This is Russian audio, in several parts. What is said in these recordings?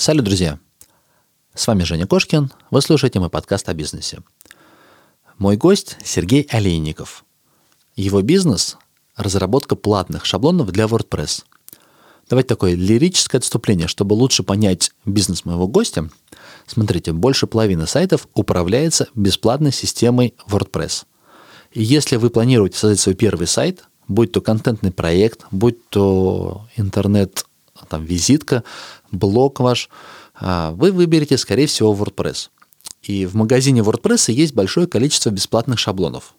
Салют, друзья! С вами Женя Кошкин. Вы слушаете мой подкаст о бизнесе. Мой гость Сергей Олейников. Его бизнес – разработка платных шаблонов для WordPress. Давайте такое лирическое отступление, чтобы лучше понять бизнес моего гостя. Смотрите, больше половины сайтов управляется бесплатной системой WordPress. И если вы планируете создать свой первый сайт, будь то контентный проект, будь то интернет там визитка, блог ваш, а, вы выберете, скорее всего, WordPress. И в магазине WordPress есть большое количество бесплатных шаблонов.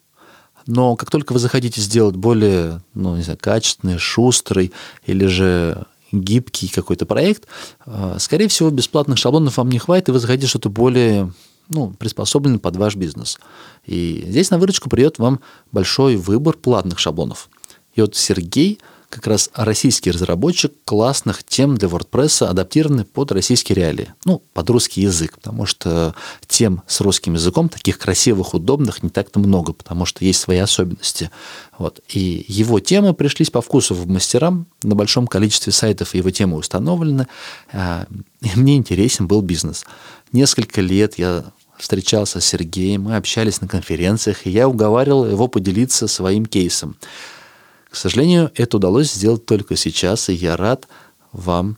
Но как только вы захотите сделать более, ну, не знаю, качественный, шустрый или же гибкий какой-то проект, а, скорее всего, бесплатных шаблонов вам не хватит, и вы захотите что-то более ну, приспособленное под ваш бизнес. И здесь на выручку придет вам большой выбор платных шаблонов. И вот Сергей – как раз российский разработчик классных тем для WordPress, адаптированный под российские реалии. Ну, под русский язык, потому что тем с русским языком, таких красивых, удобных, не так-то много, потому что есть свои особенности. Вот. И его темы пришлись по вкусу в мастерам, на большом количестве сайтов его темы установлены, а, и мне интересен был бизнес. Несколько лет я встречался с Сергеем, мы общались на конференциях, и я уговаривал его поделиться своим кейсом. К сожалению, это удалось сделать только сейчас, и я рад вам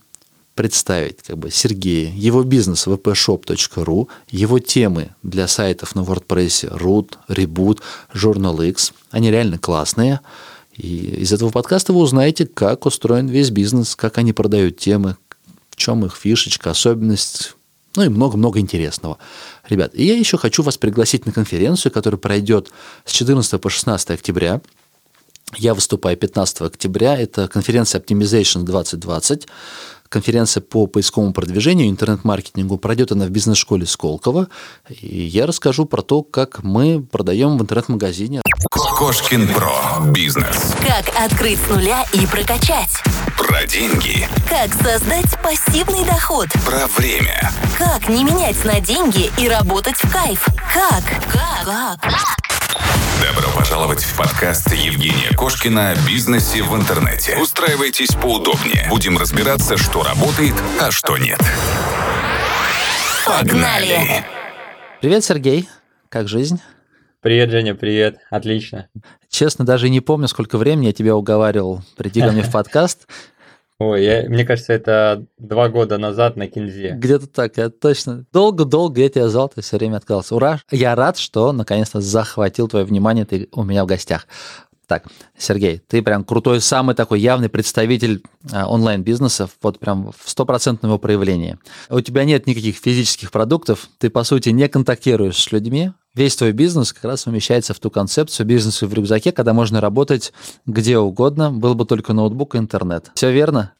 представить как бы Сергея, его бизнес vpshop.ru, его темы для сайтов на WordPress Root, Reboot, Journal X. Они реально классные. И из этого подкаста вы узнаете, как устроен весь бизнес, как они продают темы, в чем их фишечка, особенность, ну и много-много интересного. Ребят, и я еще хочу вас пригласить на конференцию, которая пройдет с 14 по 16 октября – я выступаю 15 октября. Это конференция Optimization 2020. Конференция по поисковому продвижению, интернет-маркетингу. Пройдет она в бизнес-школе Сколково. И я расскажу про то, как мы продаем в интернет-магазине. Кошкин Про. Бизнес. Как открыть с нуля и прокачать. Про деньги. Как создать пассивный доход. Про время. Как не менять на деньги и работать в кайф. Как? Как? Как? Добро пожаловать в подкаст Евгения Кошкина о бизнесе в интернете. Устраивайтесь поудобнее. Будем разбираться, что работает, а что нет. Погнали! Привет, Сергей. Как жизнь? Привет, Женя, привет. Отлично. Честно, даже не помню, сколько времени я тебя уговаривал прийти ко мне в подкаст. Ой, я, мне кажется, это два года назад на Кинзе. Где-то так, я точно. Долго-долго я тебя звал, ты все время отказался. Ура! Я рад, что наконец-то захватил твое внимание, ты у меня в гостях. Так, Сергей, ты прям крутой, самый такой явный представитель а, онлайн-бизнеса, вот прям в стопроцентном его проявлении. У тебя нет никаких физических продуктов, ты, по сути, не контактируешь с людьми, весь твой бизнес как раз умещается в ту концепцию бизнеса в рюкзаке, когда можно работать где угодно, был бы только ноутбук и интернет. Все верно?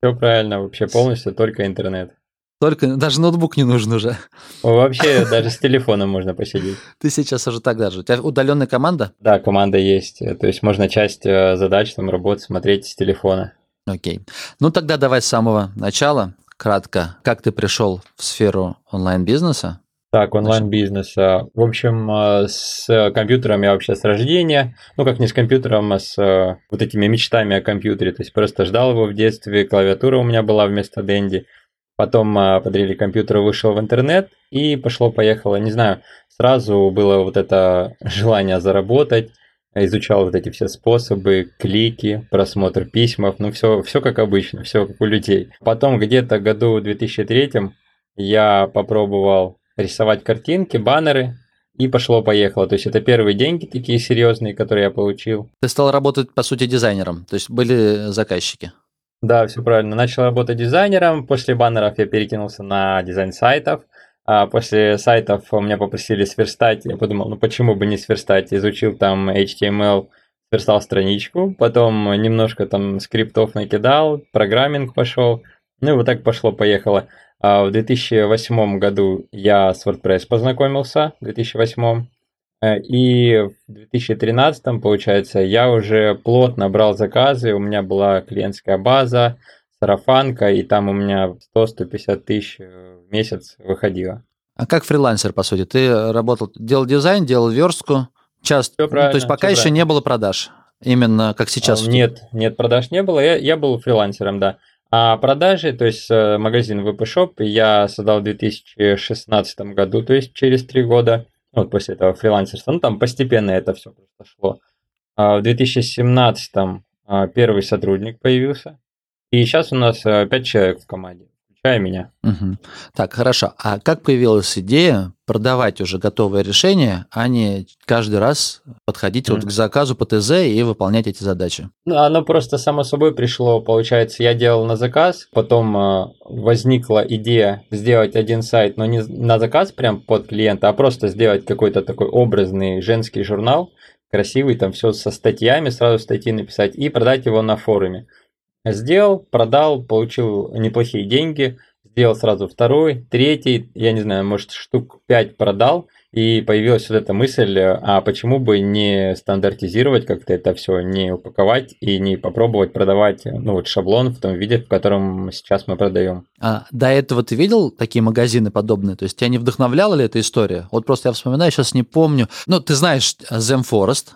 Все правильно, вообще полностью только интернет. Только даже ноутбук не нужен уже. Вообще даже с телефоном можно посидеть. Ты сейчас уже так даже. У тебя удаленная команда? Да, команда есть. То есть можно часть э, задач там работать, смотреть с телефона. Окей. Ну тогда давай с самого начала, кратко, как ты пришел в сферу онлайн-бизнеса? Так, онлайн-бизнеса. В общем, э, с компьютером я вообще с рождения. Ну, как не с компьютером, а с э, вот этими мечтами о компьютере. То есть просто ждал его в детстве, клавиатура у меня была вместо Денди. Потом подарили компьютер, вышел в интернет и пошло-поехало. Не знаю, сразу было вот это желание заработать, изучал вот эти все способы, клики, просмотр письмов, ну все, все как обычно, все как у людей. Потом где-то году в 2003 я попробовал рисовать картинки, баннеры, и пошло-поехало. То есть это первые деньги такие серьезные, которые я получил. Ты стал работать, по сути, дизайнером, то есть были заказчики. Да, все правильно. Начал работать дизайнером. После баннеров я перекинулся на дизайн сайтов. А после сайтов меня попросили сверстать. Я подумал, ну почему бы не сверстать? Изучил там HTML, сверстал страничку. Потом немножко там скриптов накидал, программинг пошел. Ну и вот так пошло-поехало. А в 2008 году я с WordPress познакомился. В 2008. Э, и в 2013, получается, я уже плотно брал заказы, у меня была клиентская база, сарафанка, и там у меня 100-150 тысяч э, в месяц выходило. А как фрилансер, по сути? Ты работал, делал дизайн, делал верстку, часто, ну, то есть пока еще правильно. не было продаж, именно как сейчас? А, нет, нет, продаж не было, я, я был фрилансером, да. А продажи, то есть э, магазин VP Shop я создал в 2016 году, то есть через три года, вот после этого фрилансерства. Ну, там постепенно это все просто шло. А в 2017 а, первый сотрудник появился. И сейчас у нас э, пять человек в команде включая меня. Угу. Так, хорошо. А как появилась идея продавать уже готовое решение, а не каждый раз подходить mm. вот к заказу по ТЗ и выполнять эти задачи? Ну, оно просто само собой пришло. Получается, я делал на заказ, потом э, возникла идея сделать один сайт, но не на заказ прям под клиента, а просто сделать какой-то такой образный женский журнал, красивый, там все со статьями, сразу статьи написать и продать его на форуме. Сделал, продал, получил неплохие деньги, сделал сразу второй, третий, я не знаю, может штук пять продал, и появилась вот эта мысль, а почему бы не стандартизировать как-то это все, не упаковать и не попробовать продавать ну, вот шаблон в том виде, в котором сейчас мы продаем. А до этого ты видел такие магазины подобные? То есть тебя не вдохновляла ли эта история? Вот просто я вспоминаю, сейчас не помню. Ну, ты знаешь Zemforest,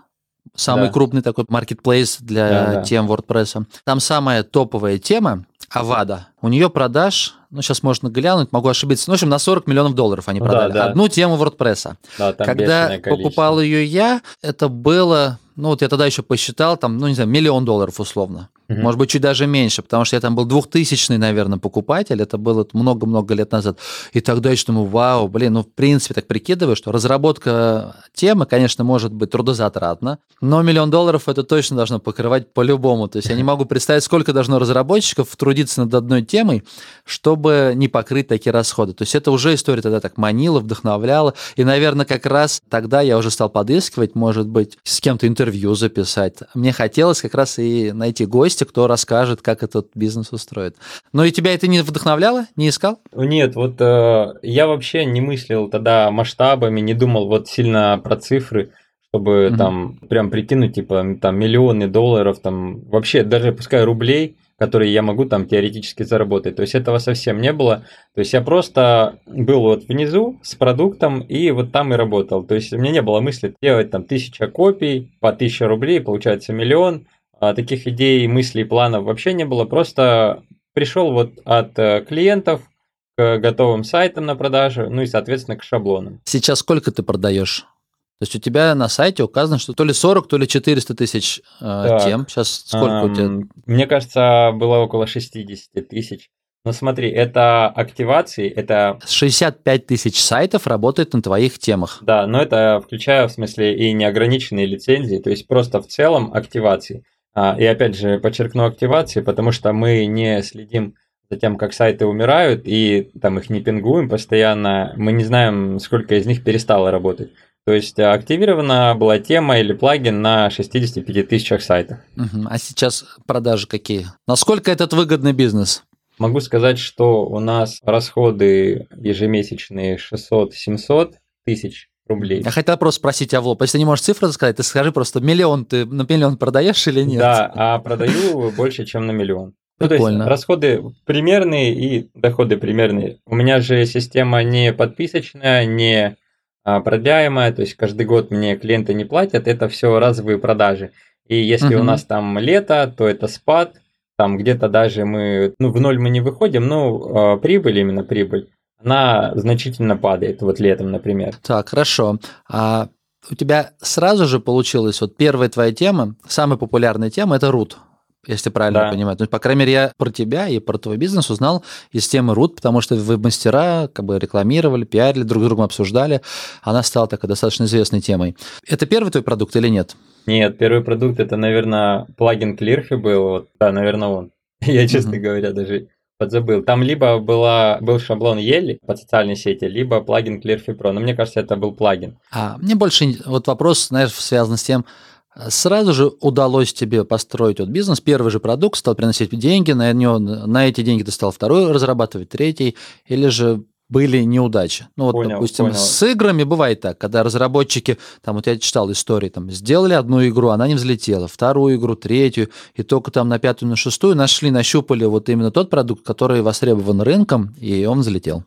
самый да. крупный такой маркетплейс для да, да. тем WordPress. Там самая топовая тема Авада. У нее продаж, ну сейчас можно глянуть, могу ошибиться, ну, в общем, на 40 миллионов долларов они продали. Да, да. Одну тему WordPress. Да, Когда покупал ее я, это было ну вот я тогда еще посчитал, там, ну не знаю, миллион долларов условно. Угу. Может быть, чуть даже меньше, потому что я там был двухтысячный, наверное, покупатель, это было много-много лет назад. И тогда я думаю, вау, блин, ну в принципе так прикидываю, что разработка темы, конечно, может быть трудозатратна, но миллион долларов это точно должно покрывать по-любому. То есть я не могу представить, сколько должно разработчиков трудиться над одной темой, чтобы не покрыть такие расходы. То есть это уже история тогда так манила, вдохновляла. И, наверное, как раз тогда я уже стал подыскивать, может быть, с кем-то интервью записать. Мне хотелось как раз и найти гостя, кто расскажет, как этот бизнес устроит. Но и тебя это не вдохновляло? Не искал? Нет, вот э, я вообще не мыслил тогда масштабами, не думал вот сильно про цифры чтобы mm там прям прикинуть, типа, там миллионы долларов, там вообще даже пускай рублей, которые я могу там теоретически заработать. То есть этого совсем не было. То есть я просто был вот внизу с продуктом и вот там и работал. То есть у меня не было мысли делать там тысяча копий по тысяче рублей, получается миллион. А таких идей, мыслей, планов вообще не было. Просто пришел вот от э, клиентов к готовым сайтам на продажу, ну и, соответственно, к шаблонам. Сейчас сколько ты продаешь? То есть у тебя на сайте указано, что то ли 40, то ли 400 тысяч э, тем. Сейчас сколько эм, у тебя? Мне кажется, было около 60 тысяч. Но смотри, это активации, это... 65 тысяч сайтов работает на твоих темах. Да, но это включая, в смысле, и неограниченные лицензии, то есть просто в целом активации. А, и опять же, подчеркну активации, потому что мы не следим за тем, как сайты умирают, и там их не пингуем постоянно, мы не знаем, сколько из них перестало работать. То есть активирована была тема или плагин на 65 тысячах сайтов. Угу. А сейчас продажи какие? Насколько этот выгодный бизнес? Могу сказать, что у нас расходы ежемесячные 600-700 тысяч рублей. Я хотел просто спросить, Авлоп, если не можешь цифры сказать, ты скажи просто, миллион ты на миллион продаешь или нет? Да, а продаю больше, чем на миллион. Ну, то есть расходы примерные и доходы примерные. У меня же система не подписочная, не а, продляемая, то есть каждый год мне клиенты не платят, это все разовые продажи. И если uh-huh. у нас там лето, то это спад, там где-то даже мы, ну в ноль мы не выходим, но э, прибыль, именно прибыль, она значительно падает, вот летом, например. Так, хорошо. А у тебя сразу же получилось, вот первая твоя тема, самая популярная тема, это root если правильно да. понимаю. Есть, по крайней мере, я про тебя и про твой бизнес узнал из темы Рут, потому что вы мастера как бы рекламировали, пиарили, друг с другом обсуждали. Она стала такой достаточно известной темой. Это первый твой продукт или нет? Нет, первый продукт это, наверное, плагин Clearfy был. Вот, да, наверное, он. Я, честно mm-hmm. говоря, даже подзабыл. Там либо была, был шаблон Ели под социальной сети, либо плагин Clearfy Pro. Но мне кажется, это был плагин. А, мне больше вот вопрос, знаешь, связан с тем, Сразу же удалось тебе построить вот бизнес, первый же продукт стал приносить деньги, на, него, на эти деньги ты стал второй разрабатывать, третий, или же были неудачи. Ну вот, понял, допустим, понял. с играми бывает так, когда разработчики, там вот я читал истории, там сделали одну игру, она не взлетела, вторую игру, третью, и только там на пятую, на шестую нашли, нащупали вот именно тот продукт, который востребован рынком, и он взлетел.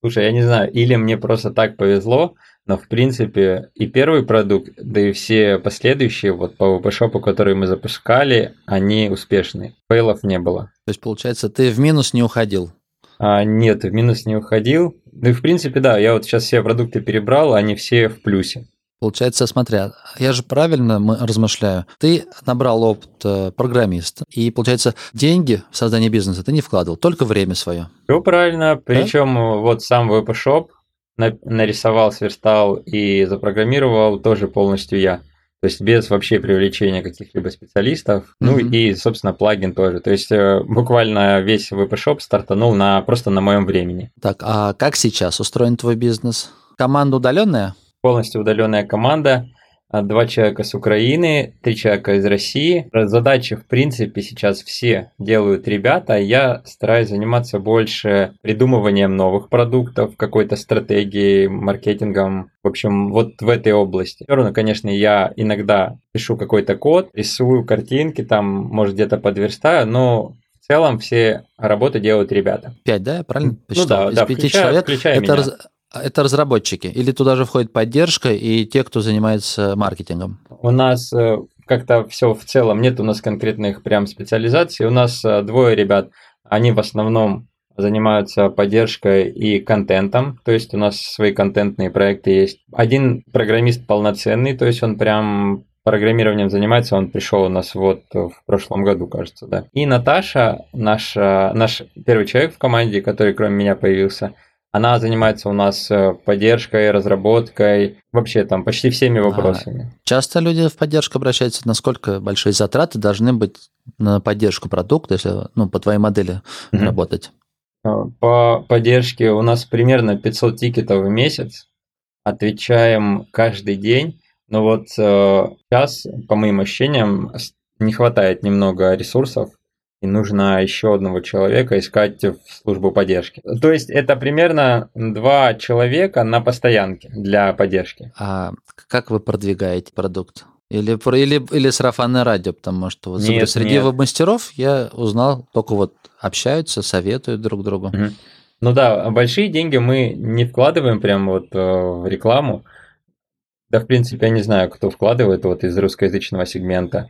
Слушай, я не знаю, или мне просто так повезло, но, в принципе, и первый продукт, да и все последующие, вот по веб которые мы запускали, они успешны. Фейлов не было. То есть, получается, ты в минус не уходил? А, нет, в минус не уходил. Ну и в принципе, да, я вот сейчас все продукты перебрал, они все в плюсе. Получается, смотря, я же правильно размышляю. Ты набрал опыт э, программиста, и, получается, деньги в создание бизнеса ты не вкладывал, только время свое. Все правильно. Причем да? вот сам VP-шоп нарисовал, сверстал и запрограммировал тоже полностью я. То есть без вообще привлечения каких-либо специалистов. Mm-hmm. Ну и, собственно, плагин тоже. То есть э, буквально весь VP-шоп стартанул на, просто на моем времени. Так, а как сейчас устроен твой бизнес? Команда удаленная? Полностью удаленная команда. А, два человека с Украины, три человека из России. Задачи, в принципе, сейчас все делают ребята. Я стараюсь заниматься больше придумыванием новых продуктов, какой-то стратегией, маркетингом. В общем, вот в этой области. Все равно, конечно, я иногда пишу какой-то код, рисую картинки, там, может, где-то подверстаю, но в целом все работы делают ребята. Пять, да, я правильно посчитал? Ну да, Из да, пяти включая, человек. Включая это, раз, а это разработчики или туда же входит поддержка и те, кто занимается маркетингом? У нас э, как-то все в целом, нет у нас конкретных прям специализаций. У нас э, двое ребят, они в основном занимаются поддержкой и контентом, то есть у нас свои контентные проекты есть. Один программист полноценный, то есть он прям программированием занимается, он пришел у нас вот в прошлом году, кажется, да. И Наташа, наша, наш первый человек в команде, который кроме меня появился, она занимается у нас э, поддержкой, разработкой, вообще там почти всеми а, вопросами. А, часто люди в поддержку обращаются, насколько большие затраты должны быть на поддержку продукта, если ну, по твоей модели mm-hmm. работать? А, по поддержке у нас примерно 500 тикетов в месяц, отвечаем каждый день, но вот э, сейчас, по моим ощущениям, не хватает немного ресурсов, и нужно еще одного человека искать в службу поддержки. То есть это примерно два человека на постоянке для поддержки. А как вы продвигаете продукт? Или, или, или сарафанное радио, потому что вот нет, среди нет. веб-мастеров я узнал, только вот общаются, советуют друг другу. Угу. Ну да, большие деньги мы не вкладываем прямо вот э, в рекламу. Да, в принципе, я не знаю, кто вкладывает вот из русскоязычного сегмента.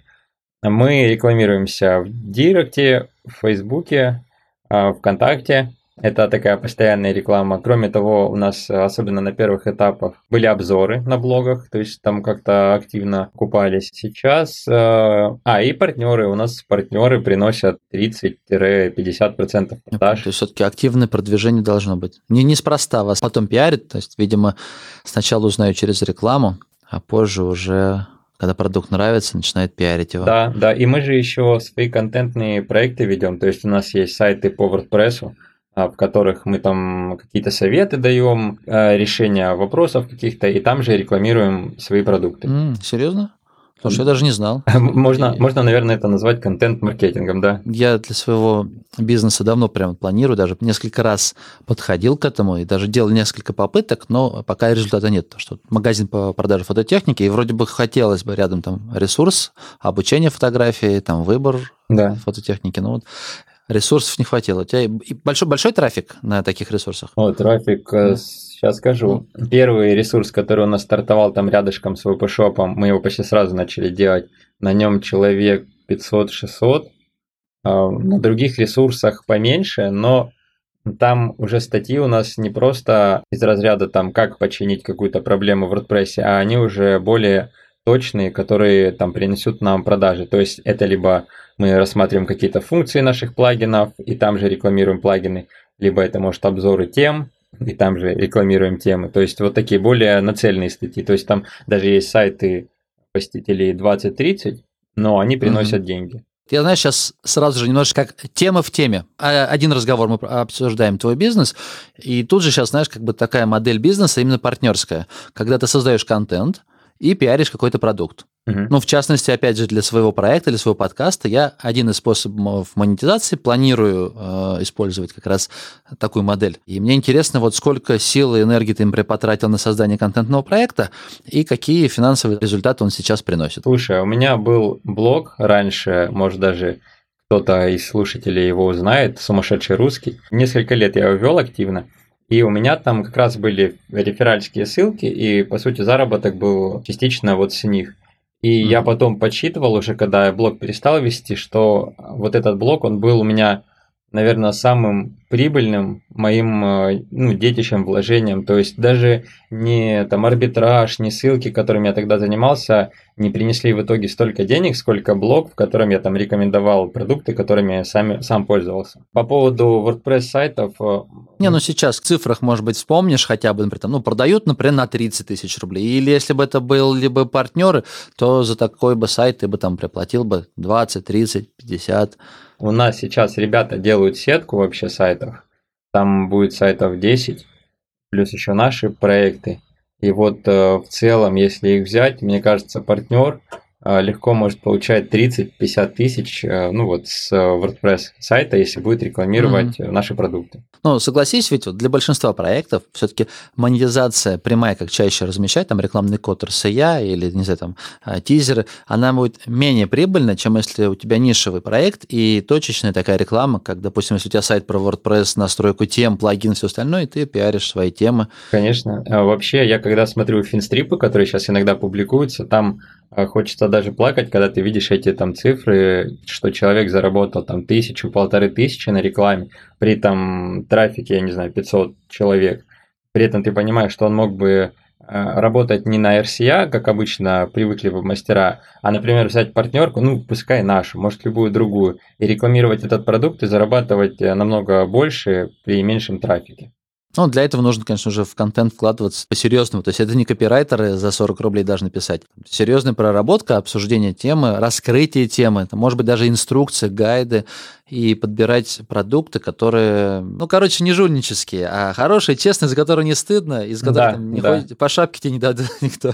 Мы рекламируемся в Директе, в Фейсбуке, а, ВКонтакте. Это такая постоянная реклама. Кроме того, у нас, особенно на первых этапах, были обзоры на блогах, то есть там как-то активно купались. Сейчас... Э, а, и партнеры. У нас партнеры приносят 30-50% продаж. То есть все-таки активное продвижение должно быть. Не неспроста вас потом пиарит, то есть, видимо, сначала узнаю через рекламу, а позже уже когда продукт нравится, начинает пиарить его. Да, да, и мы же еще свои контентные проекты ведем, то есть у нас есть сайты по WordPress, а, в которых мы там какие-то советы даем, а, решения вопросов каких-то, и там же рекламируем свои продукты. Mm, серьезно? Слушай, я даже не знал. Можно, можно, наверное, это назвать контент-маркетингом, да. Я для своего бизнеса давно прям планирую, даже несколько раз подходил к этому и даже делал несколько попыток, но пока результата нет. Что магазин по продаже фототехники, и вроде бы хотелось бы рядом там ресурс, обучение фотографии, там выбор да. фототехники, но вот ресурсов не хватило. У тебя большой, большой трафик на таких ресурсах? О, трафик э, Сейчас скажу. Первый ресурс, который у нас стартовал там рядышком с веб-шопом, мы его почти сразу начали делать. На нем человек 500-600. А, на других ресурсах поменьше, но там уже статьи у нас не просто из разряда там, как починить какую-то проблему в WordPress, а они уже более точные, которые там принесут нам продажи. То есть это либо мы рассматриваем какие-то функции наших плагинов и там же рекламируем плагины, либо это может обзоры тем, и там же рекламируем темы. То есть вот такие более нацеленные статьи. То есть там даже есть сайты посетителей 20-30, но они приносят mm-hmm. деньги. Я, знаешь, сейчас сразу же немножко как тема в теме. А, один разговор мы обсуждаем твой бизнес, и тут же сейчас, знаешь, как бы такая модель бизнеса именно партнерская, когда ты создаешь контент и пиаришь какой-то продукт. Uh-huh. Ну, в частности, опять же, для своего проекта, для своего подкаста я один из способов монетизации планирую э, использовать как раз такую модель. И мне интересно, вот сколько сил и энергии ты им потратил на создание контентного проекта и какие финансовые результаты он сейчас приносит. Слушай, у меня был блог раньше, может даже кто-то из слушателей его узнает, «Сумасшедший русский». Несколько лет я его вел активно. И у меня там как раз были реферальские ссылки, и, по сути, заработок был частично вот с них. И mm-hmm. я потом подсчитывал уже, когда я блог перестал вести, что вот этот блог, он был у меня наверное, самым прибыльным моим э, ну, детищем, вложением. То есть даже не там арбитраж, не ссылки, которыми я тогда занимался, не принесли в итоге столько денег, сколько блог, в котором я там рекомендовал продукты, которыми я сами, сам пользовался. По поводу WordPress сайтов... Э, не, ну сейчас в цифрах, может быть, вспомнишь хотя бы, например, там, ну, продают, например, на 30 тысяч рублей. Или если бы это был либо партнеры, то за такой бы сайт ты бы там приплатил бы 20, 30, 50 у нас сейчас ребята делают сетку вообще сайтов. Там будет сайтов 10, плюс еще наши проекты. И вот э, в целом, если их взять, мне кажется, партнер легко может получать 30-50 тысяч э, ну вот с э, WordPress сайта, если будет рекламировать mm-hmm. наши продукты. Ну, согласись, ведь вот для большинства проектов все-таки монетизация прямая, как чаще размещать, там рекламный код RSA или, не знаю, там тизеры, она будет менее прибыльна, чем если у тебя нишевый проект и точечная такая реклама, как, допустим, если у тебя сайт про WordPress, настройку тем, плагин, все остальное, и ты пиаришь свои темы. Конечно. А вообще, я когда смотрю финстрипы, которые сейчас иногда публикуются, там а хочется даже плакать, когда ты видишь эти там цифры, что человек заработал там тысячу, полторы тысячи на рекламе, при этом трафике, я не знаю, 500 человек. При этом ты понимаешь, что он мог бы а, работать не на RCA, как обычно привыкли бы мастера, а, например, взять партнерку, ну, пускай нашу, может, любую другую, и рекламировать этот продукт и зарабатывать э, намного больше при меньшем трафике. Ну, для этого нужно, конечно же, в контент вкладываться по-серьезному. То есть это не копирайтеры за 40 рублей должны писать. Серьезная проработка, обсуждение темы, раскрытие темы, это может быть даже инструкции, гайды, и подбирать продукты, которые, ну, короче, не жульнические, а хорошие, честные, за которые не стыдно, из которых да, там, не да. ходит, по шапке тебе не дадут никто.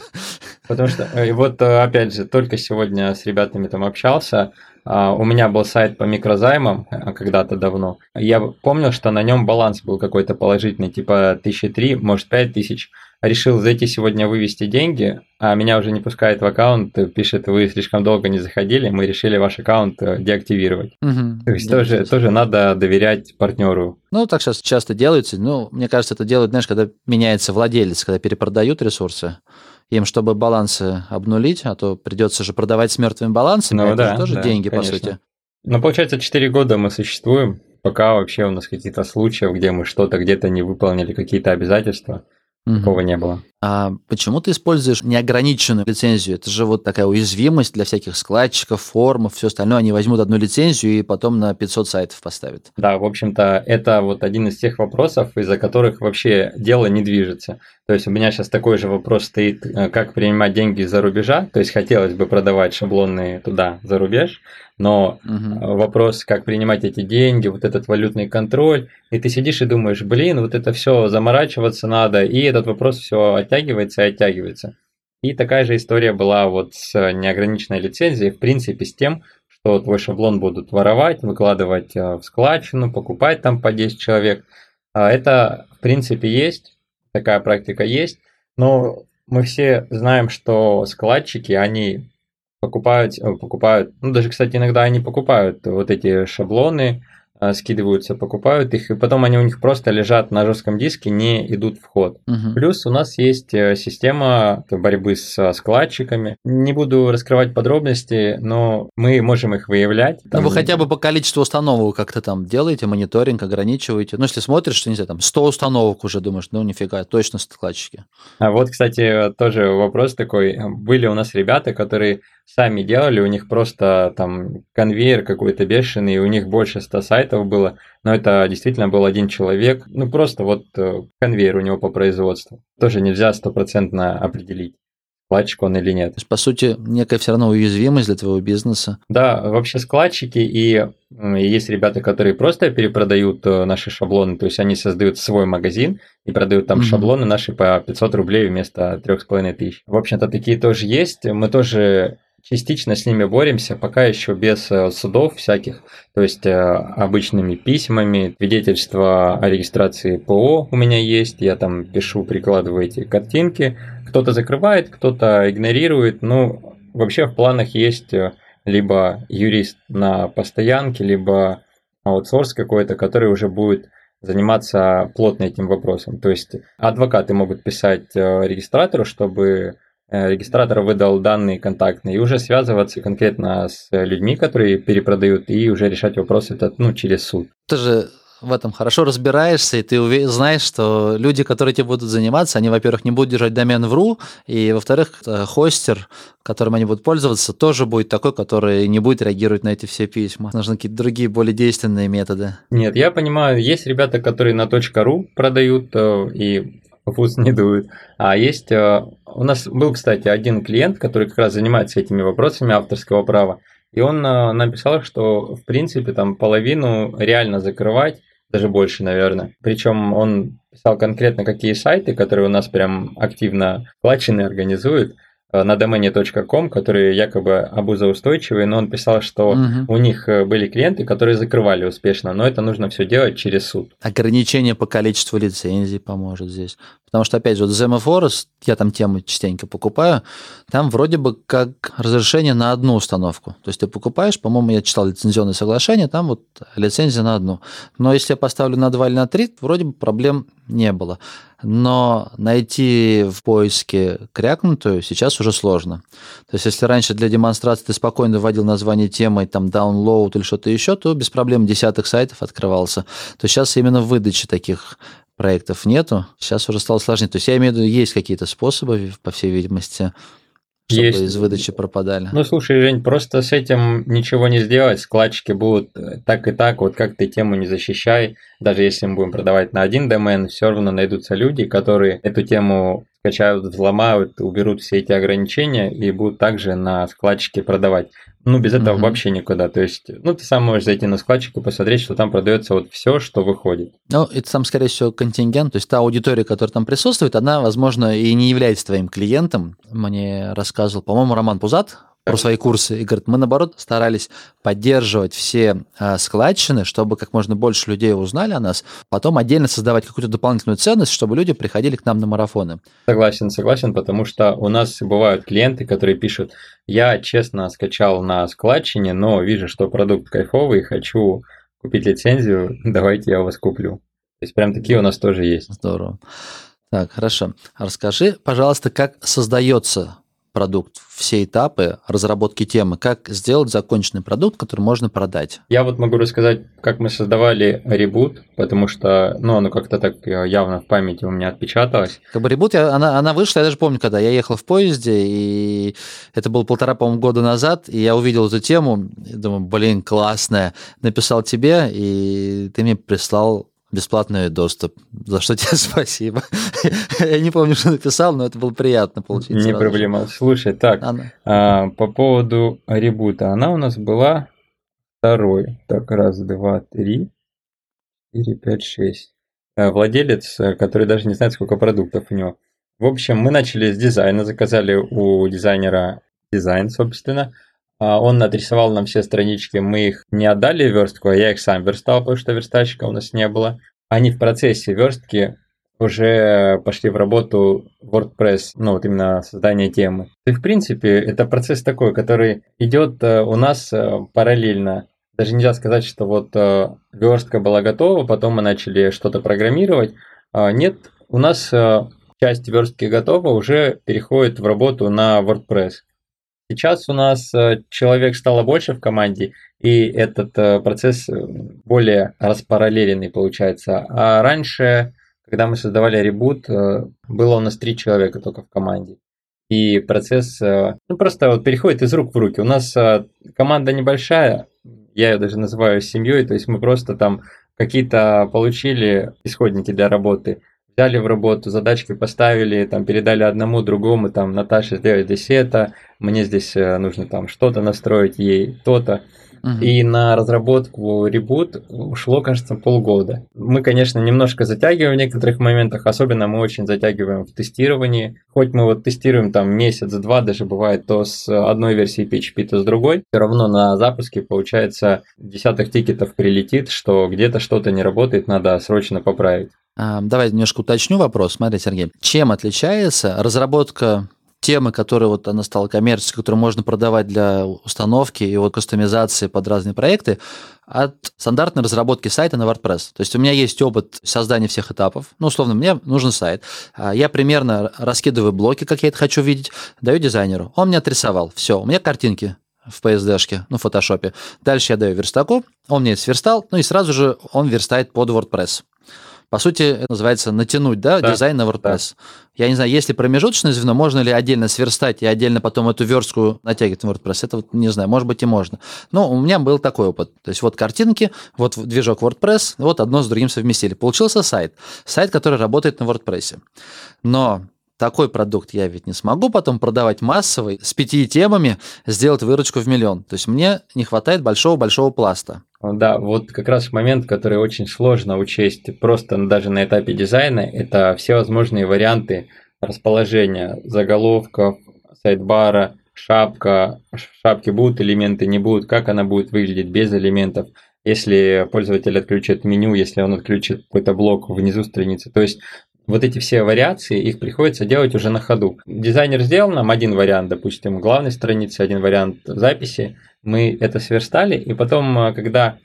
Потому что, э, и вот, э, опять же, только сегодня с ребятами там общался, у меня был сайт по микрозаймам э, когда-то давно. Я помню, что на нем баланс был какой-то положительный, типа тысячи три, может пять тысяч. Решил зайти сегодня вывести деньги, а меня уже не пускает в аккаунт, пишет, вы слишком долго не заходили, мы решили ваш аккаунт э, деактивировать. Угу, То есть тоже, тоже надо доверять партнеру. Ну, так сейчас часто делается. Ну, мне кажется, это делают, знаешь, когда меняется владелец, когда перепродают ресурсы им, чтобы балансы обнулить, а то придется же продавать с мертвыми балансами, ну, это да, же тоже да, деньги, конечно. по сути. Ну, получается, 4 года мы существуем, пока вообще у нас какие-то случаи, где мы что-то где-то не выполнили, какие-то обязательства. Угу. Такого не было. А почему ты используешь неограниченную лицензию? Это же вот такая уязвимость для всяких складчиков, форумов, все остальное. Они возьмут одну лицензию и потом на 500 сайтов поставят. Да, в общем-то, это вот один из тех вопросов, из-за которых вообще дело не движется. То есть у меня сейчас такой же вопрос стоит, э, как принимать деньги из-за рубежа. То есть хотелось бы продавать шаблонные туда, за рубеж, но угу. вопрос, как принимать эти деньги, вот этот валютный контроль, и ты сидишь и думаешь, блин, вот это все заморачиваться надо, и этот вопрос все оттягивается и оттягивается. И такая же история была вот с неограниченной лицензией, в принципе, с тем, что твой шаблон будут воровать, выкладывать э, в складчину, покупать там по 10 человек. А это, в принципе, есть, такая практика есть, но мы все знаем, что складчики, они покупают, э, покупают, ну даже, кстати, иногда они покупают вот эти шаблоны, скидываются, покупают их, и потом они у них просто лежат на жестком диске, не идут в ход. Угу. Плюс у нас есть э, система борьбы с складчиками. Не буду раскрывать подробности, но мы можем их выявлять. Там... Ну, вы хотя бы по количеству установок как-то там делаете, мониторинг, ограничиваете. Ну, если смотришь, что, не знаю, там 100 установок уже думаешь, ну, нифига, точно складчики. А вот, кстати, тоже вопрос такой. Были у нас ребята, которые сами делали, у них просто там конвейер какой-то бешеный, у них больше 100 сайтов было, но это действительно был один человек, ну просто вот э, конвейер у него по производству. Тоже нельзя стопроцентно определить складчик он или нет. То есть, по сути, некая все равно уязвимость для твоего бизнеса. Да, вообще складчики и есть ребята, которые просто перепродают э, наши шаблоны, то есть они создают свой магазин и продают там mm-hmm. шаблоны наши по 500 рублей вместо 3500. В общем-то, такие тоже есть. Мы тоже частично с ними боремся, пока еще без э, судов всяких, то есть э, обычными письмами, свидетельство о регистрации ПО у меня есть, я там пишу, прикладываю эти картинки, кто-то закрывает, кто-то игнорирует, ну, вообще в планах есть э, либо юрист на постоянке, либо аутсорс какой-то, который уже будет заниматься плотно этим вопросом. То есть адвокаты могут писать регистратору, чтобы регистратор выдал данные контактные, и уже связываться конкретно с людьми, которые перепродают, и уже решать вопрос этот, ну, через суд. Ты же в этом хорошо разбираешься, и ты знаешь, что люди, которые тебе будут заниматься, они, во-первых, не будут держать домен в RU, и, во-вторых, э, хостер, которым они будут пользоваться, тоже будет такой, который не будет реагировать на эти все письма. Нужны какие-то другие, более действенные методы. Нет, я понимаю, есть ребята, которые на .ru продают э, и вкус не дуют. А есть... Э, у нас был, кстати, один клиент, который как раз занимается этими вопросами авторского права, и он написал, что, в принципе, там половину реально закрывать, даже больше, наверное. Причем он писал конкретно, какие сайты, которые у нас прям активно плачены организуют, Э, на домене.com, которые якобы обузоустойчивые, но он писал, что угу. у них э, были клиенты, которые закрывали успешно, но это нужно все делать через суд. Ограничение по количеству лицензий поможет здесь. Потому что, опять же, вот Zema Forest, я там тему частенько покупаю, там вроде бы как разрешение на одну установку. То есть ты покупаешь, по-моему, я читал лицензионное соглашение, там вот лицензия на одну. Но если я поставлю на два или на три, вроде бы проблем не было но найти в поиске крякнутую сейчас уже сложно. То есть, если раньше для демонстрации ты спокойно вводил название темы, там, download или что-то еще, то без проблем десятых сайтов открывался. То сейчас именно в выдаче таких проектов нету, сейчас уже стало сложнее. То есть, я имею в виду, есть какие-то способы, по всей видимости, чтобы есть. из выдачи пропадали. Ну, слушай, Жень, просто с этим ничего не сделать. Складчики будут э, так и так, вот как ты тему не защищай. Даже если мы будем продавать на один домен, все равно найдутся люди, которые эту тему скачают, взломают, уберут все эти ограничения и будут также на складчике продавать. Ну, без этого угу. вообще никуда. То есть, ну, ты сам можешь зайти на складчик и посмотреть, что там продается вот все, что выходит. Ну, это там, скорее всего, контингент. То есть, та аудитория, которая там присутствует, она, возможно, и не является твоим клиентом. Мне рассказывал, по-моему, Роман Пузат, про свои курсы и говорит, мы наоборот старались поддерживать все э, складчины, чтобы как можно больше людей узнали о нас, потом отдельно создавать какую-то дополнительную ценность, чтобы люди приходили к нам на марафоны. Согласен, согласен, потому что у нас бывают клиенты, которые пишут, я честно скачал на складчине, но вижу, что продукт кайфовый, хочу купить лицензию, давайте я у вас куплю. То есть прям такие у нас тоже есть. Здорово. Так, хорошо. Расскажи, пожалуйста, как создается продукт, все этапы разработки темы, как сделать законченный продукт, который можно продать. Я вот могу рассказать, как мы создавали ребут, потому что, ну, оно как-то так э, явно в памяти у меня отпечаталось. Как бы ребут, я, она, она вышла, я даже помню, когда я ехал в поезде, и это было полтора, по-моему, года назад, и я увидел эту тему, и думаю, блин, классная, написал тебе, и ты мне прислал бесплатный доступ, за что тебе спасибо. Я не помню, что написал, но это было приятно получить. Не проблема. Слушай, так, а, по поводу ребута, она у нас была второй. Так, раз, два, три, четыре, пять, шесть. А, владелец, который даже не знает, сколько продуктов у него. В общем, мы начали с дизайна, заказали у дизайнера дизайн, собственно. А, он отрисовал нам все странички, мы их не отдали верстку, а я их сам верстал, потому что верстальщика у нас не было. Они в процессе верстки уже пошли в работу WordPress, ну вот именно создание темы. И в принципе это процесс такой, который идет э, у нас э, параллельно. Даже нельзя сказать, что вот э, верстка была готова, потом мы начали что-то программировать. А, нет, у нас часть верстки готова, уже переходит в работу на WordPress. Сейчас у нас э, человек стало больше в команде, и этот э, процесс э, более распараллеленный получается. А раньше, когда мы создавали ребут, было у нас три человека только в команде. И процесс ну, просто вот переходит из рук в руки. У нас команда небольшая, я ее даже называю семьей, то есть мы просто там какие-то получили исходники для работы, взяли в работу, задачки поставили, там передали одному, другому, там, Наташе сделай здесь это, мне здесь э, нужно там что-то настроить, ей то-то. Угу. И на разработку ребут ушло, кажется, полгода. Мы, конечно, немножко затягиваем в некоторых моментах, особенно мы очень затягиваем в тестировании. Хоть мы вот тестируем там месяц-два, даже бывает то с одной версии PHP, то с другой, все равно на запуске, получается, десяток тикетов прилетит, что где-то что-то не работает, надо срочно поправить. Давай немножко уточню вопрос. Смотри, Сергей, чем отличается разработка темы, которые вот она стала коммерческой, которую можно продавать для установки и вот кастомизации под разные проекты, от стандартной разработки сайта на WordPress. То есть у меня есть опыт создания всех этапов. Ну, условно, мне нужен сайт. А я примерно раскидываю блоки, как я это хочу видеть, даю дизайнеру. Он мне отрисовал. Все, у меня картинки в PSD-шке, ну, в фотошопе. Дальше я даю верстаку, он мне сверстал, ну и сразу же он верстает под WordPress. По сути, это называется натянуть, да, да дизайн на WordPress. Да. Я не знаю, если промежуточное звено, можно ли отдельно сверстать и отдельно потом эту верстку натягивать на WordPress. Это вот не знаю, может быть и можно. Но у меня был такой опыт. То есть вот картинки, вот движок WordPress, вот одно с другим совместили. Получился сайт. Сайт, который работает на WordPress. Но такой продукт я ведь не смогу потом продавать массовый, с пяти темами, сделать выручку в миллион. То есть мне не хватает большого-большого пласта. Да, вот как раз момент, который очень сложно учесть просто даже на этапе дизайна, это все возможные варианты расположения заголовков, сайдбара, шапка, шапки будут элементы, не будут, как она будет выглядеть без элементов, если пользователь отключит меню, если он отключит какой-то блок внизу страницы. То есть вот эти все вариации, их приходится делать уже на ходу. Дизайнер сделал нам один вариант, допустим, главной страницы, один вариант записи, мы это сверстали, и потом, э, когда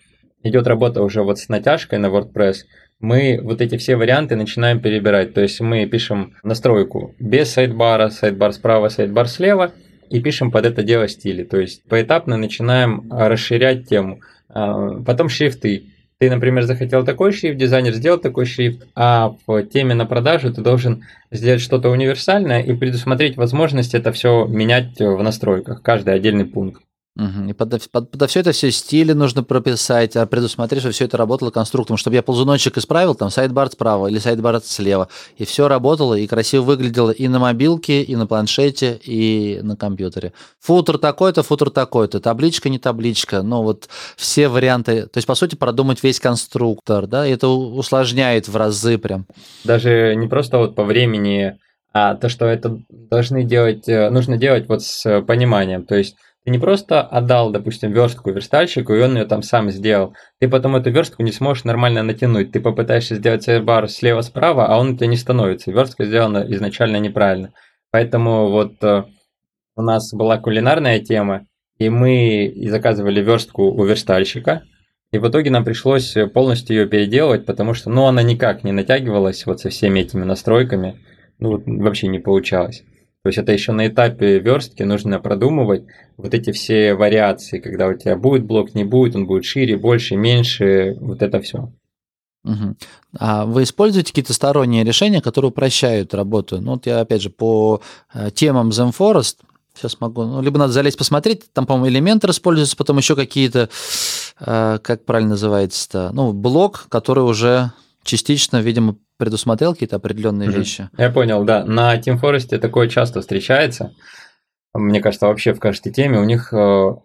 идет работа уже вот с натяжкой на WordPress, мы вот эти все варианты начинаем перебирать. То есть мы пишем настройку без сайдбара, сайдбар справа, сайдбар слева, и пишем под это дело стили. То есть поэтапно начинаем расширять тему. А, потом шрифты ты, например, захотел такой шрифт, дизайнер сделал такой шрифт, а в теме на продажу ты должен сделать что-то универсальное и предусмотреть возможность это все менять в настройках, каждый отдельный пункт. Угу. И под, под, под все это все стили нужно прописать, а предусмотреть, чтобы все это работало конструктором, чтобы я ползуночек исправил, там сайдбар справа или сайдбар слева, и все работало и красиво выглядело и на мобилке, и на планшете, и на компьютере. Футер такой-то, футер такой-то, табличка, не табличка, ну вот все варианты, то есть, по сути, продумать весь конструктор, да, и это усложняет в разы прям. Даже не просто вот по времени, а то, что это должны делать, э, нужно делать вот с пониманием, то есть ты не просто отдал, допустим, верстку верстальщику, и он ее там сам сделал. Ты потом эту верстку не сможешь нормально натянуть. Ты попытаешься сделать сайдбар слева-справа, а он у тебя не становится. Верстка сделана изначально неправильно. Поэтому вот э, у нас была кулинарная тема, и мы заказывали верстку у верстальщика, и в итоге нам пришлось полностью ее переделывать, потому что ну, она никак не натягивалась вот со всеми этими настройками. Ну, вообще не получалось. То есть это еще на этапе верстки нужно продумывать вот эти все вариации, когда у тебя будет блок, не будет, он будет шире, больше, меньше, вот это все. Угу. А вы используете какие-то сторонние решения, которые упрощают работу? Ну, вот я, опять же, по э, темам ZenForest Сейчас могу. Ну, либо надо залезть посмотреть. Там, по-моему, элементы используются, потом еще какие-то, э, как правильно называется-то, ну, блок, который уже частично, видимо, предусмотрел какие-то определенные mm-hmm. вещи. Я понял, да. На Team Forest такое часто встречается. Мне кажется, вообще в каждой теме у них, э,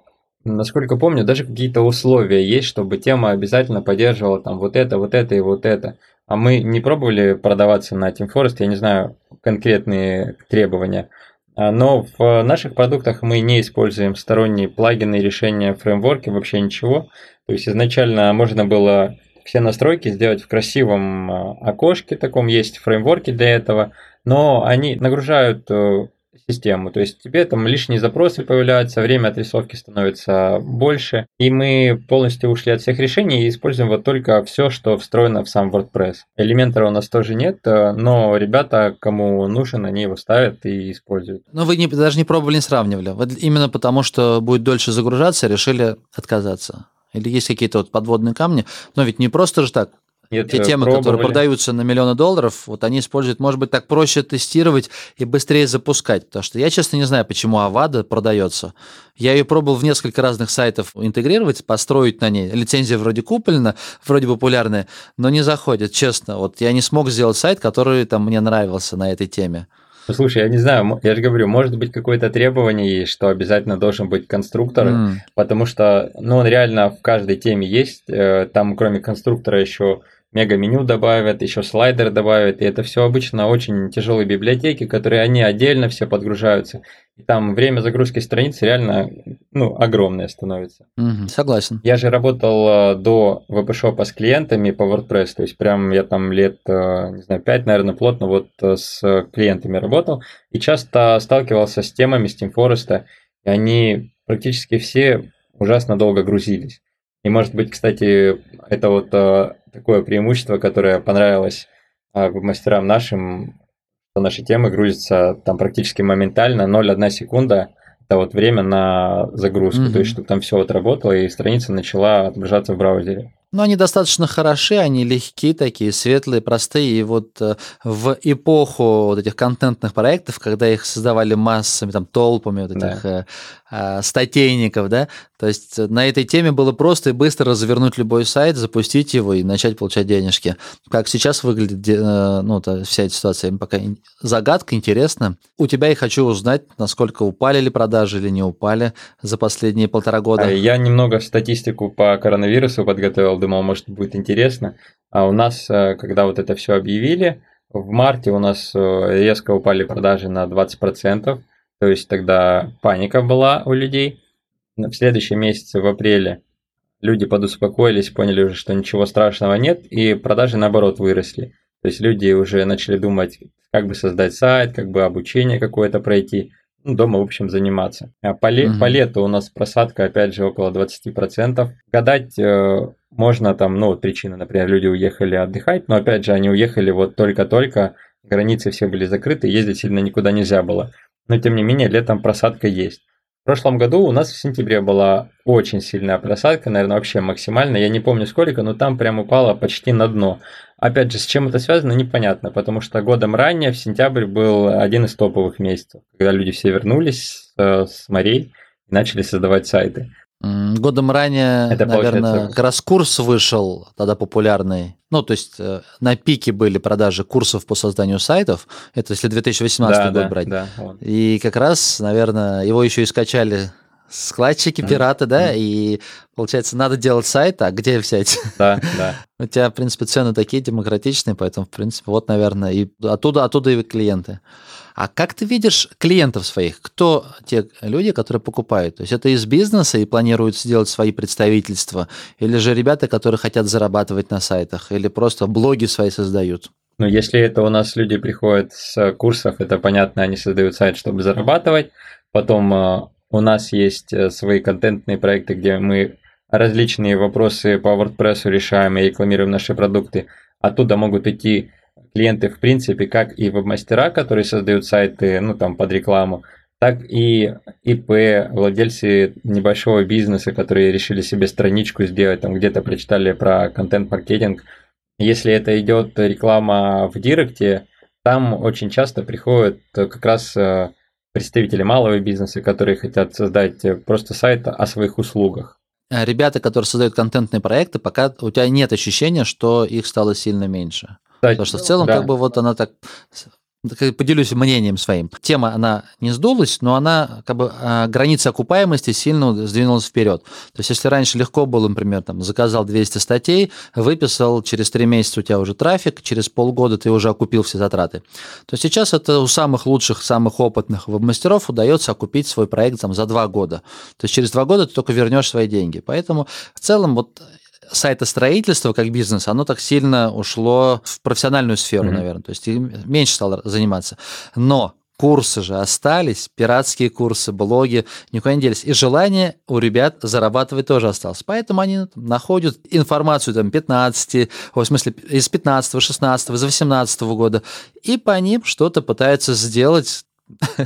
насколько помню, даже какие-то условия есть, чтобы тема обязательно поддерживала там вот это, вот это и вот это. А мы не пробовали продаваться на Team Forest, я не знаю конкретные требования. А, но в наших продуктах мы не используем сторонние плагины, решения, фреймворки, вообще ничего. То есть изначально можно было все настройки сделать в красивом э, окошке таком, есть фреймворки для этого, но они нагружают э, систему, то есть тебе там лишние запросы появляются, время отрисовки становится больше, и мы полностью ушли от всех решений и используем вот только все, что встроено в сам WordPress. Элементора у нас тоже нет, э, но ребята, кому нужен, они его ставят и используют. Но вы не, даже не пробовали, не сравнивали. Вот именно потому, что будет дольше загружаться, решили отказаться. Или есть какие-то вот подводные камни? Но ведь не просто же так. Нет, Те темы, пробовали. которые продаются на миллионы долларов, вот они используют, может быть, так проще тестировать и быстрее запускать. Потому что я, честно, не знаю, почему Авада продается. Я ее пробовал в несколько разных сайтов интегрировать, построить на ней. Лицензия вроде куплена, вроде популярная, но не заходит, честно. Вот я не смог сделать сайт, который там мне нравился на этой теме. Ну, слушай, я не знаю, я же говорю, может быть какое-то требование есть, что обязательно должен быть конструктор, mm. потому что, ну, он реально в каждой теме есть, э, там кроме конструктора еще мега-меню добавят, еще слайдер добавят, и это все обычно очень тяжелые библиотеки, которые они отдельно все подгружаются. И там время загрузки страниц реально ну, огромное становится. Мгм, согласен. Я же работал э, до веб-шопа с клиентами по WordPress, то есть прям я там лет, э, не знаю, 5, наверное, плотно вот э, с клиентами работал, и часто сталкивался с темами с Team Forest, и они практически все ужасно долго грузились. И может быть, кстати, это вот э, такое преимущество, которое понравилось э, мастерам нашим, что наши темы грузятся там практически моментально, 0,1 секунда это вот время на загрузку, Мгм. то есть чтобы там все отработало и страница начала отображаться в браузере. Но они достаточно хороши, они легкие такие, светлые, простые. И вот э, в эпоху вот этих контентных проектов, когда их создавали массами, там, толпами вот Да. этих э, э, статейников, да, то есть э, на этой теме было просто и быстро развернуть любой сайт, запустить его и начать получать денежки. Как сейчас выглядит э, ну, та- вся эта ситуация, пока загадка, интересно. У тебя я хочу узнать, насколько упали ли продажи или не упали за последние полтора года. А Я немного статистику по коронавирусу подготовил, думал, может будет интересно. А у нас, э, когда вот это все объявили, в марте у нас э, резко упали продажи на 20%, то есть тогда паника была у людей. В следующем месяце, в апреле, люди подуспокоились, поняли уже, что ничего страшного нет, и продажи наоборот выросли. То есть люди уже начали думать, как бы создать сайт, как бы обучение какое-то пройти, дома, в общем, заниматься. А по, ле- Мгм. по лету у нас просадка, опять же, около 20%. Гадать э, можно там, ну, вот причина, например, люди уехали отдыхать, но, опять же, они уехали вот только-только, границы все были закрыты, ездить сильно никуда нельзя было. Но, тем не менее, летом просадка есть. В прошлом году у нас в сентябре была очень сильная просадка, наверное, вообще максимальная. Я не помню сколько, но там прям упала почти на дно. Опять же, с чем это связано, непонятно, потому что годом ранее, в сентябрь, был один из топовых месяцев, когда люди все вернулись э, с морей и начали создавать сайты. Годом ранее, Это наверное, получается- как раз курс вышел тогда популярный. Ну, то есть э, на пике были продажи курсов по созданию сайтов. Это если 2018 да, год да, брать. да, вот. И как раз, наверное, его еще и скачали складчики, пираты, да, и получается, надо делать сайт, а где взять? да, да. У тебя, в принципе, цены такие демократичные, поэтому, в принципе, вот, наверное, и оттуда, оттуда и клиенты. А как ты видишь клиентов своих? Кто те люди, которые покупают? То есть это из бизнеса и планируют сделать свои представительства? Или же ребята, которые хотят зарабатывать на сайтах? Или просто блоги свои создают? Ну, если это у нас люди приходят с курсов, это понятно, они создают сайт, чтобы зарабатывать. Потом э, у нас есть э, свои контентные проекты, где мы различные вопросы по WordPress решаем и рекламируем наши продукты. Оттуда могут идти клиенты, в принципе, как и веб-мастера, которые создают сайты, ну, там, под рекламу, так и ИП, владельцы небольшого бизнеса, которые решили себе страничку сделать, там где-то прочитали про контент-маркетинг, если это идет реклама в Директе, там очень часто приходят э, как раз э, представители малого бизнеса, которые хотят создать э, просто сайт о своих услугах. А Ребята, которые создают контентные проекты, пока у тебя нет ощущения, что их стало сильно меньше. Кстати, Потому что в целом, да. как бы вот она так поделюсь мнением своим. Тема, она не сдулась, но она, как бы, а, граница окупаемости сильно сдвинулась вперед. То есть, если раньше легко было, например, там, заказал 200 статей, выписал, через 3 месяца у тебя уже трафик, через полгода ты уже окупил все затраты, то сейчас это у самых лучших, самых опытных веб-мастеров удается окупить свой проект там, за 2 года. То есть, через 2 года ты только вернешь свои деньги. Поэтому, в целом, вот сайтостроительство как бизнес, оно так сильно ушло в профессиональную сферу, Мгм. наверное. То есть меньше стало заниматься. Но курсы же остались, пиратские курсы, блоги никуда не делись. И желание у ребят зарабатывать тоже осталось. Поэтому они находят информацию там 15, ой, в смысле из 15, 16, из 18 года, и по ним что-то пытаются сделать,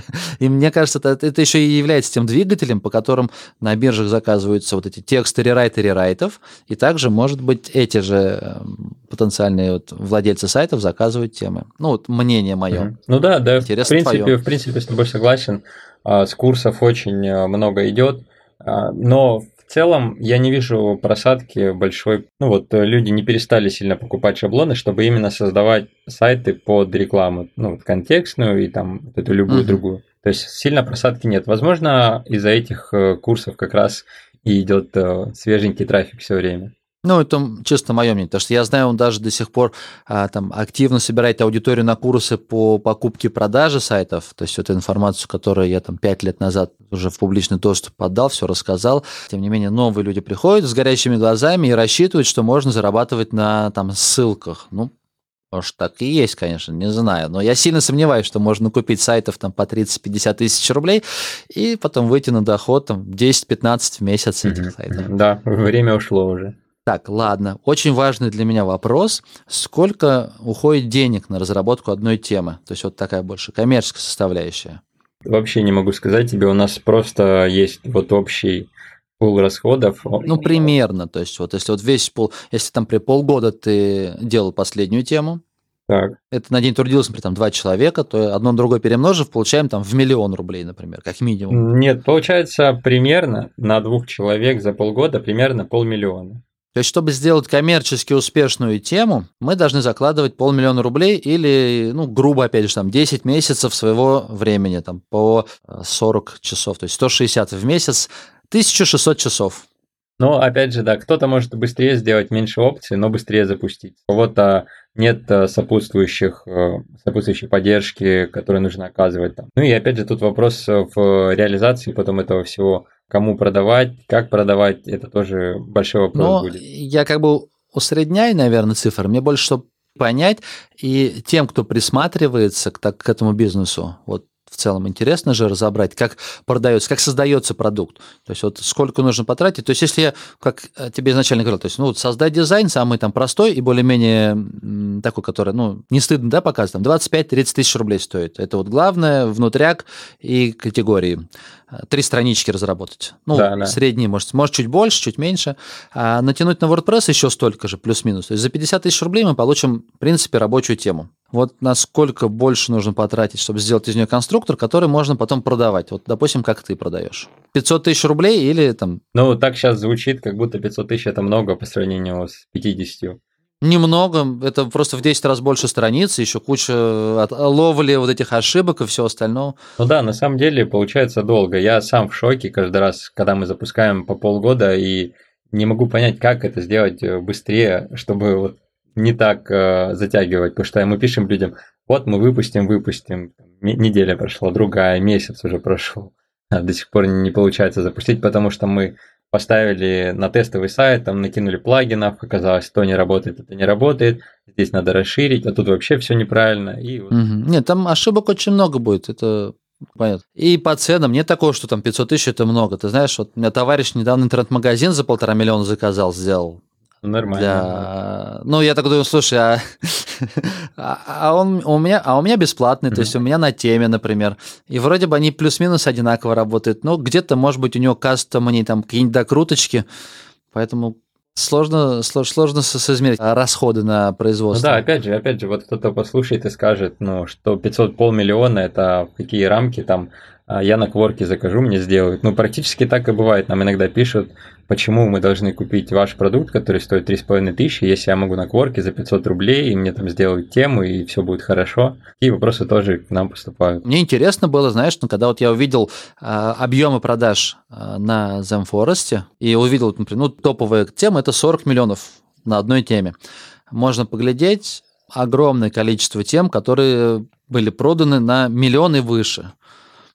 и мне кажется, это, это еще и является тем двигателем, по которым на биржах заказываются вот эти тексты рерайта рерайтов, и также, может быть, эти же эм, потенциальные вот владельцы сайтов заказывают темы. Ну, вот мнение мое. Ну да, да, в Интересно принципе, твоё. в принципе, с тобой согласен. А, С курсов очень а, много идет, А, но в целом я не вижу просадки большой. Ну вот э, люди не перестали сильно покупать шаблоны, чтобы именно создавать сайты под рекламу, ну вот контекстную и там вот эту любую Мгм. другую. То есть сильно просадки нет. Возможно, из-за этих э, курсов как раз и идет э, свеженький трафик все время. Ну, это чисто мое мнение, потому что я знаю, он даже до сих пор а, там активно собирает аудиторию на курсы по покупке и продаже сайтов, то есть эту информацию, которую я там пять лет назад уже в публичный доступ подал, все рассказал. Тем не менее, новые люди приходят с горящими глазами и рассчитывают, что можно зарабатывать на там ссылках. Ну, может, так и есть, конечно, не знаю. Но я сильно сомневаюсь, что можно купить сайтов там по 30-50 тысяч рублей и потом выйти на доход там 10-15 в месяц этих сайтов. Да, время ушло уже. Так, ладно. Очень важный для меня вопрос. Сколько уходит денег на разработку одной темы? То есть вот такая больше коммерческая составляющая. Вообще не могу сказать тебе. У нас просто есть вот общий пул расходов. Ну, примерно. То есть вот если вот весь пол, если там при полгода ты делал последнюю тему, так. Это на день трудилось, например, там два человека, то одно на другое перемножив, получаем там в миллион рублей, например, как минимум. Нет, получается примерно на двух человек за полгода примерно полмиллиона. То есть, чтобы сделать коммерчески успешную тему, мы должны закладывать полмиллиона рублей или, ну, грубо, опять же, там, 10 месяцев своего времени, там, по 40 часов, то есть 160 в месяц, 1600 часов. Ну, опять же, да, кто-то может быстрее сделать меньше опций, но быстрее запустить. У кого-то нет э, сопутствующих, э, сопутствующей поддержки, которую нужно оказывать там. Ну и опять же, тут вопрос в реализации потом этого всего кому продавать, как продавать, это тоже большой вопрос Но будет. Я как бы усредняю, наверное, цифры. Мне больше, чтобы понять, и тем, кто присматривается к, так, к этому бизнесу, вот в целом интересно же разобрать, как продается, как создается продукт. То есть вот сколько нужно потратить. То есть если я, как тебе изначально говорил, то есть ну, вот создать дизайн самый там простой и более-менее такой, который, ну, не стыдно, да, показывать, там 25-30 тысяч рублей стоит. Это вот главное, внутряк и категории три странички разработать. Ну, да, да. средние, может, может, чуть больше, чуть меньше. А натянуть на WordPress еще столько же, плюс-минус. То есть за 50 тысяч рублей мы получим, в принципе, рабочую тему. Вот насколько больше нужно потратить, чтобы сделать из нее конструктор, который можно потом продавать. Вот, допустим, как ты продаешь. 500 тысяч рублей или там... Ну, так сейчас звучит, как будто 500 тысяч – это много по сравнению с 50. Немного, это просто в 10 раз больше страниц, еще куча э, ловли вот этих ошибок и все остальное. Ну да, на самом деле получается долго. Я сам в шоке каждый раз, когда мы запускаем по полгода, и не могу понять, как это сделать э, быстрее, чтобы вот не так э, затягивать, потому что мы пишем людям, вот мы выпустим, выпустим, неделя прошла, другая, месяц уже прошел, а до сих пор не получается запустить, потому что мы поставили на тестовый сайт, там накинули плагинов, оказалось, то не работает, это не работает, здесь надо расширить, а тут вообще все неправильно. И вот... угу. Нет, там ошибок очень много будет, это Понятно. И по ценам нет такого, что там 500 тысяч это много. Ты знаешь, вот у меня товарищ недавно интернет-магазин за полтора миллиона заказал, сделал. Ну, нормально. Для... Ну, я так думаю, слушай, а, а, а, он, у меня, а у меня бесплатный, то есть у меня на теме, например. И вроде бы они плюс-минус одинаково работают. Но где-то, может быть, у него кастомные там какие-нибудь докруточки. Поэтому сложно, сложно, сложно соизмерить расходы на производство. Ну да, опять же, опять же, вот кто-то послушает и скажет, ну, что 500 полмиллиона это какие рамки там а я на кворке закажу, мне сделают. Ну, практически так и бывает. Нам иногда пишут, почему мы должны купить ваш продукт, который стоит 3,5 тысячи, если я могу на кворке за 500 рублей, и мне там сделают тему, и все будет хорошо. Такие вопросы тоже к нам поступают. Мне интересно было, знаешь, ну, когда вот я увидел э, объемы продаж э, на Zemforest, и увидел, например, ну, топовая тема – это 40 миллионов на одной теме. Можно поглядеть огромное количество тем, которые были проданы на миллионы выше –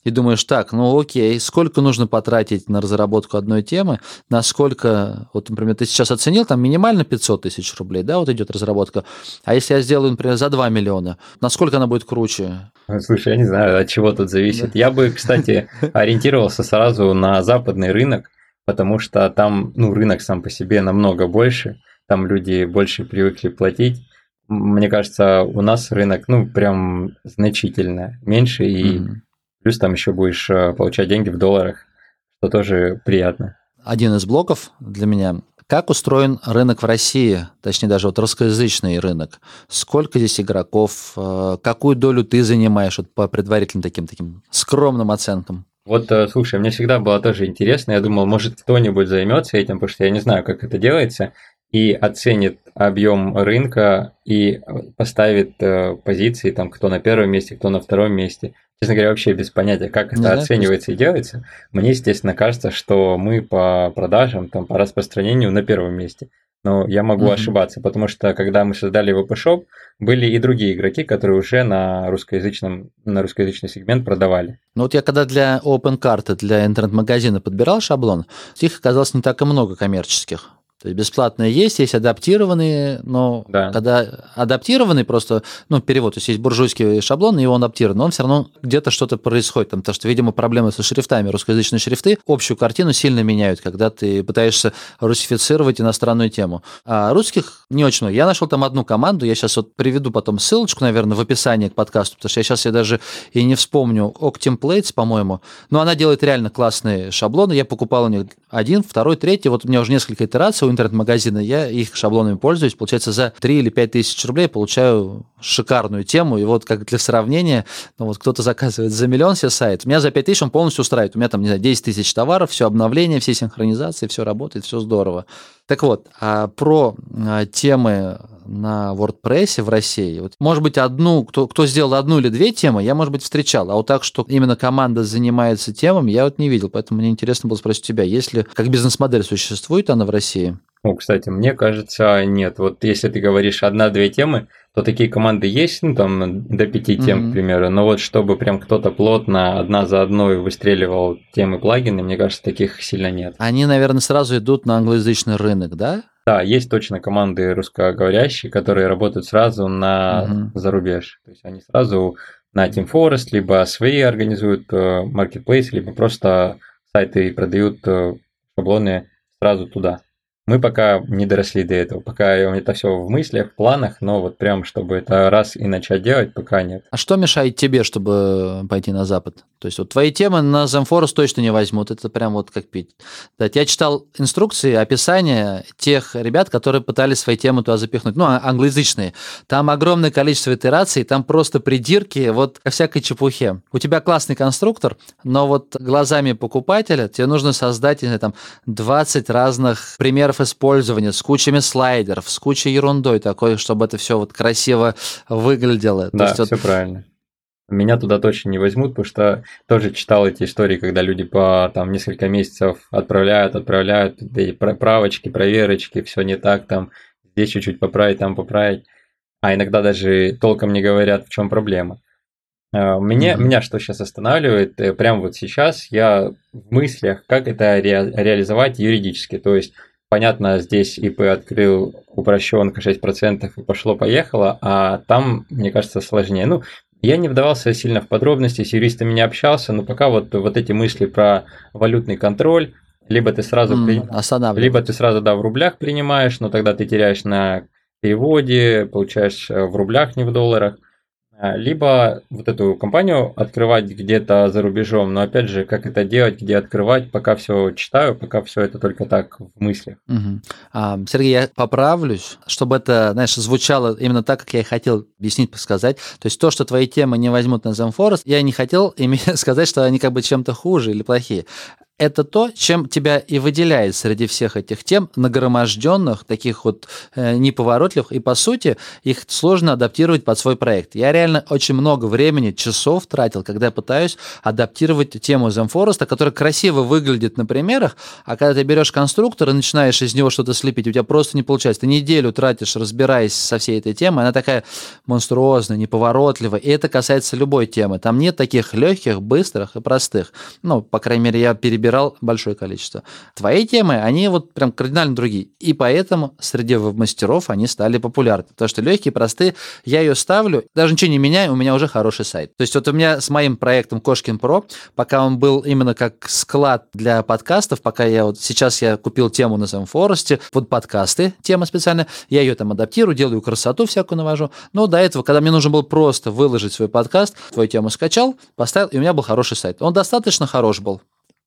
и думаешь, так, ну окей, сколько нужно потратить на разработку одной темы, насколько, вот, например, ты сейчас оценил, там минимально 500 тысяч рублей, да, вот идет разработка, а если я сделаю, например, за 2 миллиона, насколько она будет круче? Слушай, я не знаю, от чего тут зависит. Да. Я бы, кстати, ориентировался сразу на западный рынок, потому что там, ну, рынок сам по себе намного больше, там люди больше привыкли платить, мне кажется, у нас рынок, ну, прям значительно меньше, и mm-hmm. Плюс там еще будешь э, получать деньги в долларах, что тоже приятно. Один из блоков для меня как устроен рынок в России, точнее даже вот русскоязычный рынок? Сколько здесь игроков? Э, какую долю ты занимаешь вот по предварительным таким таким скромным оценкам? Вот, э, слушай, мне всегда было тоже интересно. Я думал, может, кто-нибудь займется этим, потому что я не знаю, как это делается, и оценит объем рынка и поставит позиции, там, кто на первом месте, кто на втором месте честно говоря, вообще без понятия, как это не оценивается знаю, и делается. Мне, естественно, кажется, что мы по продажам, там, по распространению на первом месте. Но я могу Мгм. ошибаться, потому что когда мы создали VP Shop, были и другие игроки, которые уже на русскоязычном, на русскоязычный сегмент продавали. Ну вот я когда для OpenCart, для интернет-магазина подбирал шаблон, их оказалось не так и много коммерческих. То есть бесплатные есть, есть адаптированные, но Да. когда адаптированный просто, ну, перевод, то есть есть буржуйский шаблон, и он адаптирован, но он все равно где-то что-то происходит, там, потому что, видимо, проблемы со шрифтами, русскоязычные шрифты общую картину сильно меняют, когда ты пытаешься русифицировать иностранную тему. А русских не очень много. Я нашел там одну команду, я сейчас вот приведу потом ссылочку, наверное, в описании к подкасту, потому что я сейчас я даже и не вспомню, Octemplates, по-моему, но она делает реально классные шаблоны, я покупал у них один, второй, третий, вот у меня уже несколько итераций интернет-магазина, я их шаблонами пользуюсь, получается, за 3 или 5 тысяч рублей получаю шикарную тему, и вот как для сравнения, ну вот кто-то заказывает за миллион себе сайт, у меня за 5 тысяч он полностью устраивает, у меня там, не знаю, 10 тысяч товаров, все обновление, все синхронизации, все работает, все здорово. Так вот, а про а, темы на WordPress в России. Вот, может быть, одну, кто, кто сделал одну или две темы, я, может быть, встречал. А вот так, что именно команда занимается темами, я вот не видел. Поэтому мне интересно было спросить тебя, если как бизнес-модель существует она в России? Ну, кстати, мне кажется, нет. Вот если ты говоришь одна-две темы, то такие команды есть, ну, там, до пяти тем, Мгм. к примеру. Но вот чтобы прям кто-то плотно одна за одной выстреливал темы плагины, мне кажется, таких сильно нет. Они, наверное, сразу идут на англоязычный рынок, да? Да, есть точно команды русскоговорящие, которые работают сразу на Мгм. зарубеж. То есть они сразу на Team Forest, либо свои организуют э, marketplace, либо просто сайты продают э, шаблоны сразу туда. Мы пока не доросли до этого, пока это все в мыслях, в планах, но вот прям, чтобы это раз и начать делать, пока нет. А что мешает тебе, чтобы пойти на Запад? То есть вот твои темы на Zemforest точно не возьмут, это прям вот как пить. Да, я читал инструкции, описание тех ребят, которые пытались свои темы туда запихнуть, ну, а- англоязычные. Там огромное количество итераций, там просто придирки, вот ко всякой чепухе. У тебя классный конструктор, но вот глазами покупателя тебе нужно создать, не знаю, там, 20 разных примеров использования с кучами слайдеров, с кучей ерундой такой, чтобы это все вот красиво выглядело. То Да, есть вот все правильно. Меня туда точно не возьмут, потому что тоже читал эти истории, когда люди по там несколько месяцев отправляют, отправляют эти пра- правочки, проверочки, все не так, там здесь чуть-чуть поправить, там поправить, а иногда даже толком не говорят, в чем проблема. А, Меня, Мгм. меня что сейчас останавливает, э, прямо вот сейчас я в мыслях, как это ре- реализовать юридически. То есть, понятно, здесь ИП открыл упрощенка 6% и пошло-поехало, а там, мне кажется, сложнее. Ну, я не вдавался сильно в подробности, с юристами не общался, но пока вот, вот эти мысли про валютный контроль, либо ты сразу м, при- либо ты сразу, да, в рублях принимаешь, но тогда ты теряешь на переводе, получаешь э, в рублях, не в долларах. А, Либо вот эту компанию открывать где-то за рубежом, но опять же, как это делать, где открывать, пока все читаю, пока все это только так в мыслях. Мгм. А, Сергей, я поправлюсь, чтобы это, знаешь, звучало именно так, как я и хотел объяснить, сказать. То есть то, что твои темы не возьмут на Zemforest, я не хотел име- сказать, что они как бы чем-то хуже или плохие. Это то, чем тебя и выделяет среди всех этих тем, нагроможденных, таких вот э, неповоротливых, и по сути их сложно адаптировать под свой проект. Я реально очень много времени, часов тратил, когда пытаюсь адаптировать тему Zemforest, которая красиво выглядит на примерах, а когда ты берешь конструктор и начинаешь из него что-то слепить, у тебя просто не получается. Ты неделю тратишь, разбираясь со всей этой темой, она такая монструозная, неповоротливая, и это касается любой темы. Там нет таких легких, быстрых и простых. Ну, по крайней мере, я перебирал большое количество. Твои темы, они вот прям кардинально другие. И поэтому среди мастеров они стали популярны. Потому что легкие, простые, я ее ставлю, даже ничего не меняю, у меня уже хороший сайт. То есть вот у меня с моим проектом Кошкин Про, пока он был именно как склад для подкастов, пока я вот сейчас я купил тему на Земфоресте, под подкасты, тема специальная, я ее там адаптирую, делаю красоту всякую навожу. Но до этого, когда мне нужно было просто выложить свой подкаст, твою тему скачал, поставил, и у меня был хороший сайт. Он достаточно хорош был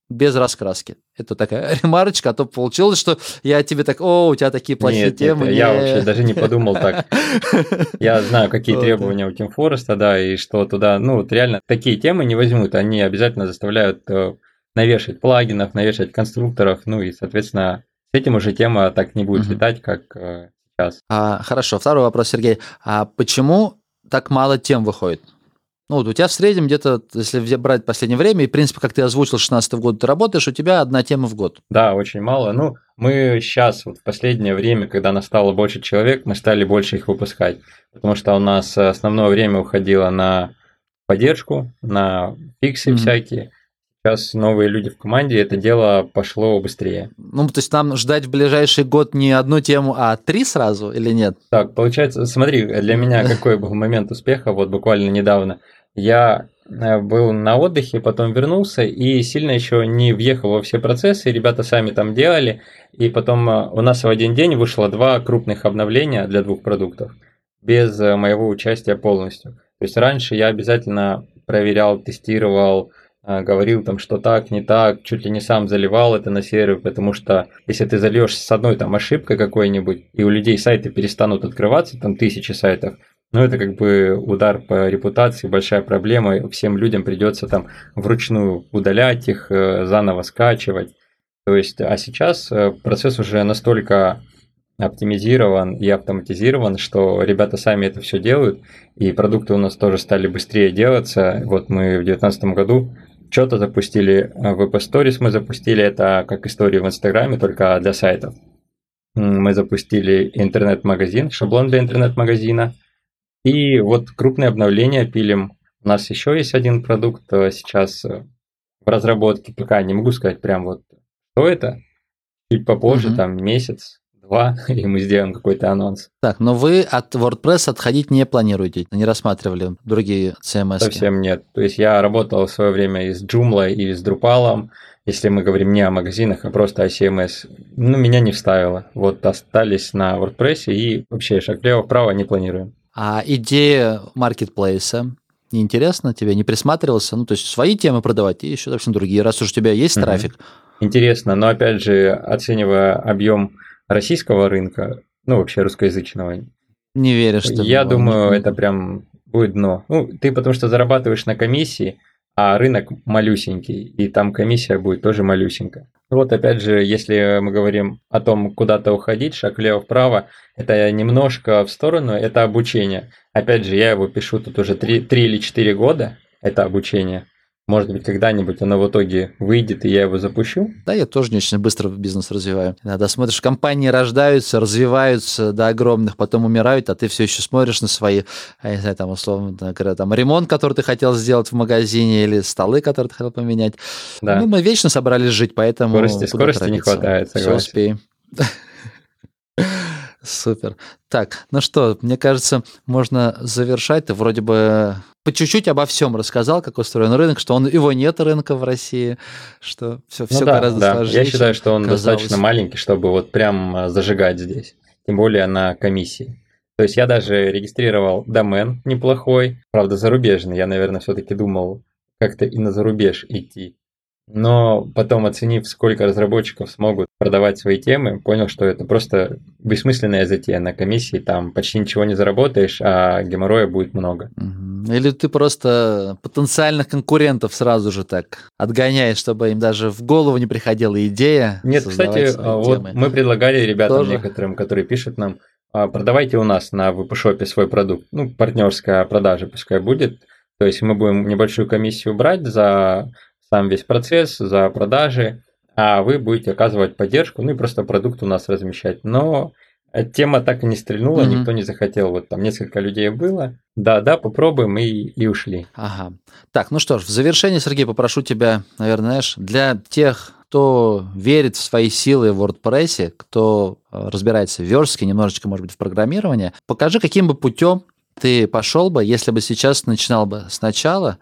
без раскраски. Это такая ремарочка, а то получилось, что я тебе так, о, у тебя такие плохие Нет, темы. нет, я не». вообще даже не подумал так. Я знаю, какие требования у Team Forest, да, и что туда, ну, вот реально такие темы не возьмут, они обязательно заставляют э, навешать плагинов, навешать конструкторов, ну и, соответственно, с этим уже тема так не будет летать, как э, сейчас. А, хорошо, второй вопрос, Сергей. А почему так мало тем выходит? Ну, вот у тебя в среднем где-то, если брать последнее время, и, в принципе, как ты озвучил, 16 года ты работаешь, у тебя одна тема в год. Да, очень мало. Ну, мы сейчас, вот в последнее время, когда нас стало больше человек, мы стали больше их выпускать. Потому что у нас основное время уходило на поддержку, на фиксы mm-hmm. всякие. Сейчас новые люди в команде, это дело пошло быстрее. Ну, то есть нам ждать в ближайший год не одну тему, а три сразу или нет? Так, получается, смотри, для меня какой был момент успеха, вот буквально недавно. Я э, был на отдыхе, потом вернулся и сильно еще не въехал во все процессы, ребята сами там делали, и потом э, у нас в один день вышло два крупных обновления для двух продуктов без э, моего участия полностью. То есть раньше я обязательно проверял, тестировал, говорил там, что так, не так, чуть ли не сам заливал это на сервер, потому что если ты зальешь с одной там ошибкой какой-нибудь, и у людей сайты перестанут открываться, там тысячи сайтов, ну, это как бы удар по репутации, большая проблема, всем людям придется там вручную удалять их, э, заново скачивать. То есть, а сейчас э, процесс уже настолько оптимизирован и автоматизирован, что ребята сами это все делают, и продукты у нас тоже стали быстрее делаться. Вот мы в 2019 году что-то запустили в App Stories, мы запустили это как историю в Инстаграме, только для сайтов. Мы запустили интернет-магазин, шаблон для интернет-магазина. И вот крупные обновления пилим. У нас еще есть один продукт э, сейчас э, в разработке, пока не могу сказать прям вот, что это. Чуть попозже, mm-hmm. там месяц, два, и мы сделаем какой-то анонс. Так, но вы от WordPress отходить не планируете, не рассматривали другие CMS? Совсем нет. То есть я работал в свое время и с Joomla, и с Drupal, если мы говорим не о магазинах, а просто о CMS, ну, меня не вставило. Вот остались на WordPress и вообще шаг влево-вправо не планируем. А идея маркетплейса, неинтересно тебе, не присматривался? Ну, то есть свои темы продавать и еще совсем другие, раз уж у тебя есть угу. трафик. Интересно, но опять же, оценивая объем российского рынка, ну, вообще русскоязычного. Не веришь, что Я думаю, это прям будет дно. Ну, ты потому что зарабатываешь на комиссии, а рынок малюсенький, и там комиссия будет тоже малюсенькая. Вот опять же, если мы говорим о том, куда-то уходить, шаг влево-вправо, это немножко в сторону, это обучение. Опять же, я его пишу тут уже 3, 3 или 4 года, это обучение. Может быть, когда-нибудь оно в итоге выйдет, и я его запущу? Да, я тоже не очень быстро бизнес развиваю. Иногда смотришь, компании рождаются, развиваются до огромных, потом умирают, а ты все еще смотришь на свои, я не знаю, там, условно, например, там, ремонт, который ты хотел сделать в магазине, или столы, которые ты хотел поменять. Да. Ну, мы вечно собрались жить, поэтому... Скорости, скорости не хватает, согласен. Все успеем. Супер. Так, ну что, мне кажется, можно завершать. Ты вроде бы по чуть-чуть обо всем рассказал, как устроен рынок, что он его нет рынка в России, что все, ну все да, гораздо да. сложнее. Я считаю, что он казалось. достаточно маленький, чтобы вот прям а, зажигать здесь, тем более на комиссии. То есть я даже регистрировал домен неплохой, правда зарубежный. Я, наверное, все-таки думал как-то и на зарубеж идти. Но потом, оценив, сколько разработчиков смогут продавать свои темы, понял, что это просто бессмысленная затея. На комиссии там почти ничего не заработаешь, а геморроя будет много. Или ты просто потенциальных конкурентов сразу же так отгоняешь, чтобы им даже в голову не приходила идея. Нет, кстати, вот темы. мы предлагали ребятам Тоже? некоторым, которые пишут нам, «А, продавайте у нас на веб свой продукт. Ну, партнерская продажа пускай будет. То есть мы будем небольшую комиссию брать за сам весь процесс, за продажи, а вы будете оказывать поддержку, ну и просто продукт у нас размещать. Но тема так и не стрельнула, mm-hmm. никто не захотел. Вот там несколько людей было. Да, да, попробуем и, и ушли. Ага. Так, ну что ж, в завершение, Сергей, попрошу тебя, наверное, знаешь, для тех, кто верит в свои силы в WordPress, кто э, разбирается в верстке, немножечко, может быть, в программировании, покажи, каким бы путем ты пошел бы, если бы сейчас начинал бы сначала,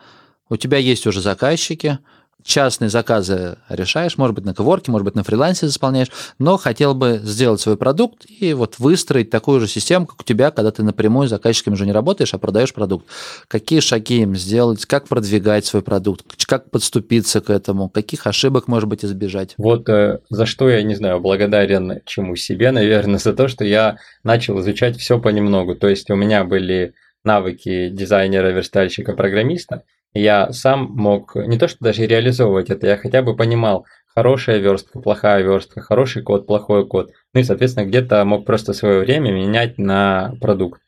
у тебя есть уже заказчики, частные заказы решаешь, может быть, на коворке, может быть, на фрилансе исполняешь, но хотел бы сделать свой продукт и вот выстроить такую же систему, как у тебя, когда ты напрямую с заказчиками уже не работаешь, а продаешь продукт. Какие шаги им сделать, как продвигать свой продукт, как подступиться к этому, каких ошибок, может быть, избежать? Вот э, за что я, не знаю, благодарен чему себе, наверное, за то, что я начал изучать все понемногу. То есть у меня были навыки дизайнера, верстальщика, программиста, я сам мог не то что даже реализовывать это, я хотя бы понимал, хорошая верстка, плохая верстка, хороший код, плохой код. Ну и, соответственно, где-то мог просто свое время менять на продукт.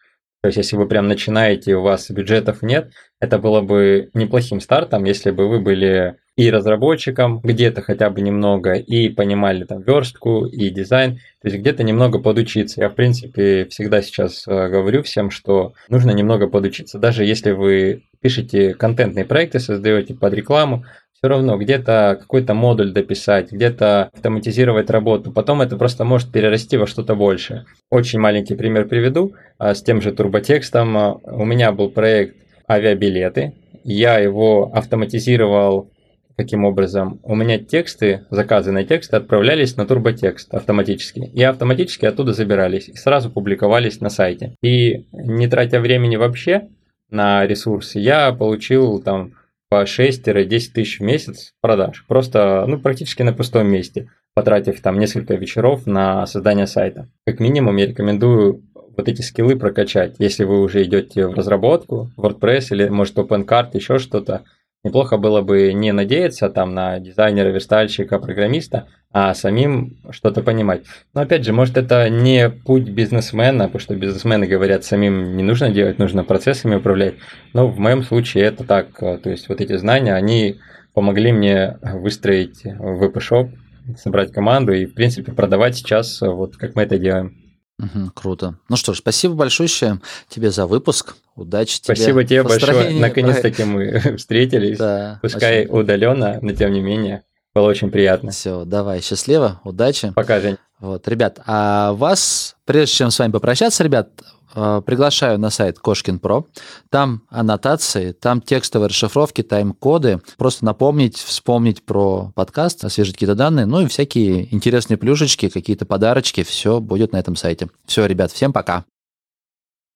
То есть, если вы прям начинаете, у вас бюджетов нет, это было бы неплохим стартом, если бы вы были и разработчиком где-то хотя бы немного, и понимали там верстку, и дизайн, то есть где-то немного подучиться. Я, в принципе, всегда сейчас э, говорю всем, что нужно немного подучиться. Даже если вы пишете контентные проекты, создаете под рекламу, все равно где-то какой-то модуль дописать, где-то автоматизировать работу. Потом это просто может перерасти во что-то большее. Очень маленький пример приведу а, с тем же турботекстом. У меня был проект авиабилеты. Я его автоматизировал Каким образом? У меня тексты, заказанные тексты отправлялись на турботекст автоматически. И автоматически оттуда забирались и сразу публиковались на сайте. И не тратя времени вообще на ресурсы, я получил там по 6-10 тысяч в месяц продаж. Просто, ну, практически на пустом месте, потратив там несколько вечеров на создание сайта. Как минимум, я рекомендую вот эти скиллы прокачать. Если вы уже идете в разработку, WordPress или, может, OpenCart, еще что-то, неплохо было бы не надеяться там на дизайнера, верстальщика, программиста, а самим что-то понимать. Но опять же, может это не путь бизнесмена, потому что бизнесмены говорят, самим не нужно делать, нужно процессами управлять. Но в моем случае это так. То есть вот эти знания, они помогли мне выстроить VP-шоп, собрать команду и, в принципе, продавать сейчас, вот как мы это делаем. Угу, круто. Ну что ж, спасибо большое тебе за выпуск. Удачи тебе. Спасибо тебе большое. Наконец-таки мы встретились. Да, Пускай очень... удаленно, но тем не менее. Было очень приятно. Все, давай, счастливо, удачи. Пока, Жень. Вот, ребят, а вас, прежде чем с вами попрощаться, ребят, приглашаю на сайт Кошкин Про. Там аннотации, там текстовые расшифровки, тайм-коды. Просто напомнить, вспомнить про подкаст, освежить какие-то данные, ну и всякие интересные плюшечки, какие-то подарочки. Все будет на этом сайте. Все, ребят, всем пока.